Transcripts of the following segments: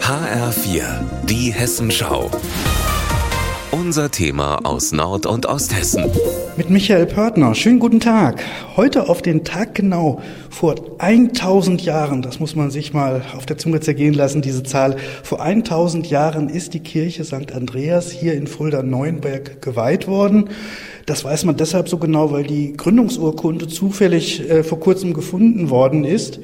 HR4, die Hessenschau. Unser Thema aus Nord- und Osthessen. Mit Michael Pörtner. Schönen guten Tag. Heute auf den Tag genau vor 1000 Jahren, das muss man sich mal auf der Zunge zergehen lassen, diese Zahl. Vor 1000 Jahren ist die Kirche St. Andreas hier in Fulda-Neuenberg geweiht worden. Das weiß man deshalb so genau, weil die Gründungsurkunde zufällig äh, vor kurzem gefunden worden ist.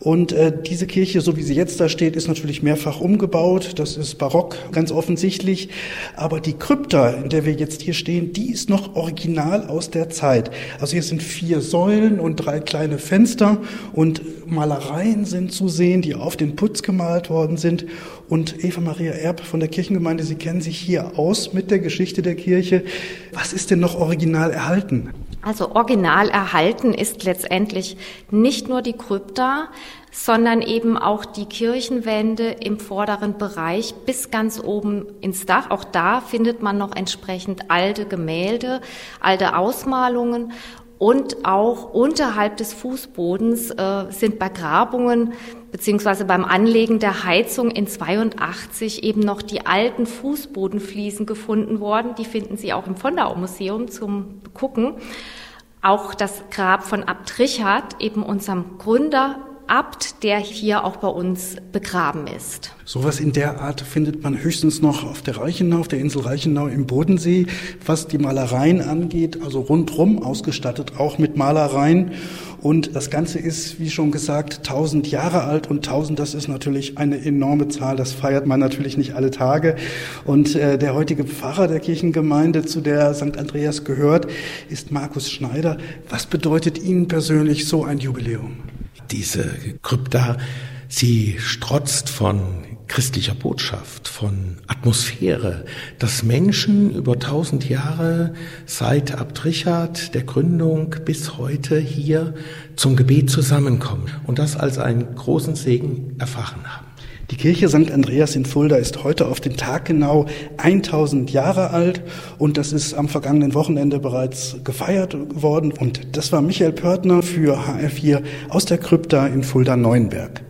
Und äh, diese Kirche, so wie sie jetzt da steht, ist natürlich mehrfach umgebaut. Das ist barock, ganz offensichtlich. Aber die Krypta, in der wir jetzt hier stehen, die ist noch original aus der Zeit. Also hier sind vier Säulen und drei kleine Fenster und Malereien sind zu sehen, die auf den Putz gemalt worden sind. Und Eva Maria Erb von der Kirchengemeinde, Sie kennen sich hier aus mit der Geschichte der Kirche. Was ist denn noch original erhalten? Also original erhalten ist letztendlich nicht nur die Krypta, sondern eben auch die Kirchenwände im vorderen Bereich bis ganz oben ins Dach. Auch da findet man noch entsprechend alte Gemälde, alte Ausmalungen und auch unterhalb des Fußbodens äh, sind bei Grabungen beziehungsweise beim Anlegen der Heizung in 82 eben noch die alten Fußbodenfliesen gefunden worden. Die finden Sie auch im Fondau Museum zum Gucken. Auch das Grab von Abt Richard, eben unserem Gründer, Abt, der hier auch bei uns begraben ist. Sowas in der Art findet man höchstens noch auf der Reichenau, auf der Insel Reichenau im Bodensee, was die Malereien angeht, also rundrum ausgestattet, auch mit Malereien. Und das Ganze ist, wie schon gesagt, 1000 Jahre alt und 1000, das ist natürlich eine enorme Zahl. Das feiert man natürlich nicht alle Tage. Und äh, der heutige Pfarrer der Kirchengemeinde, zu der St. Andreas gehört, ist Markus Schneider. Was bedeutet Ihnen persönlich so ein Jubiläum? Diese Krypta, sie strotzt von christlicher Botschaft, von Atmosphäre, dass Menschen über tausend Jahre seit Abt Richard der Gründung bis heute hier zum Gebet zusammenkommen und das als einen großen Segen erfahren haben. Die Kirche St. Andreas in Fulda ist heute auf den Tag genau 1000 Jahre alt und das ist am vergangenen Wochenende bereits gefeiert worden. Und das war Michael Pörtner für HR4 aus der Krypta in Fulda-Neuenberg.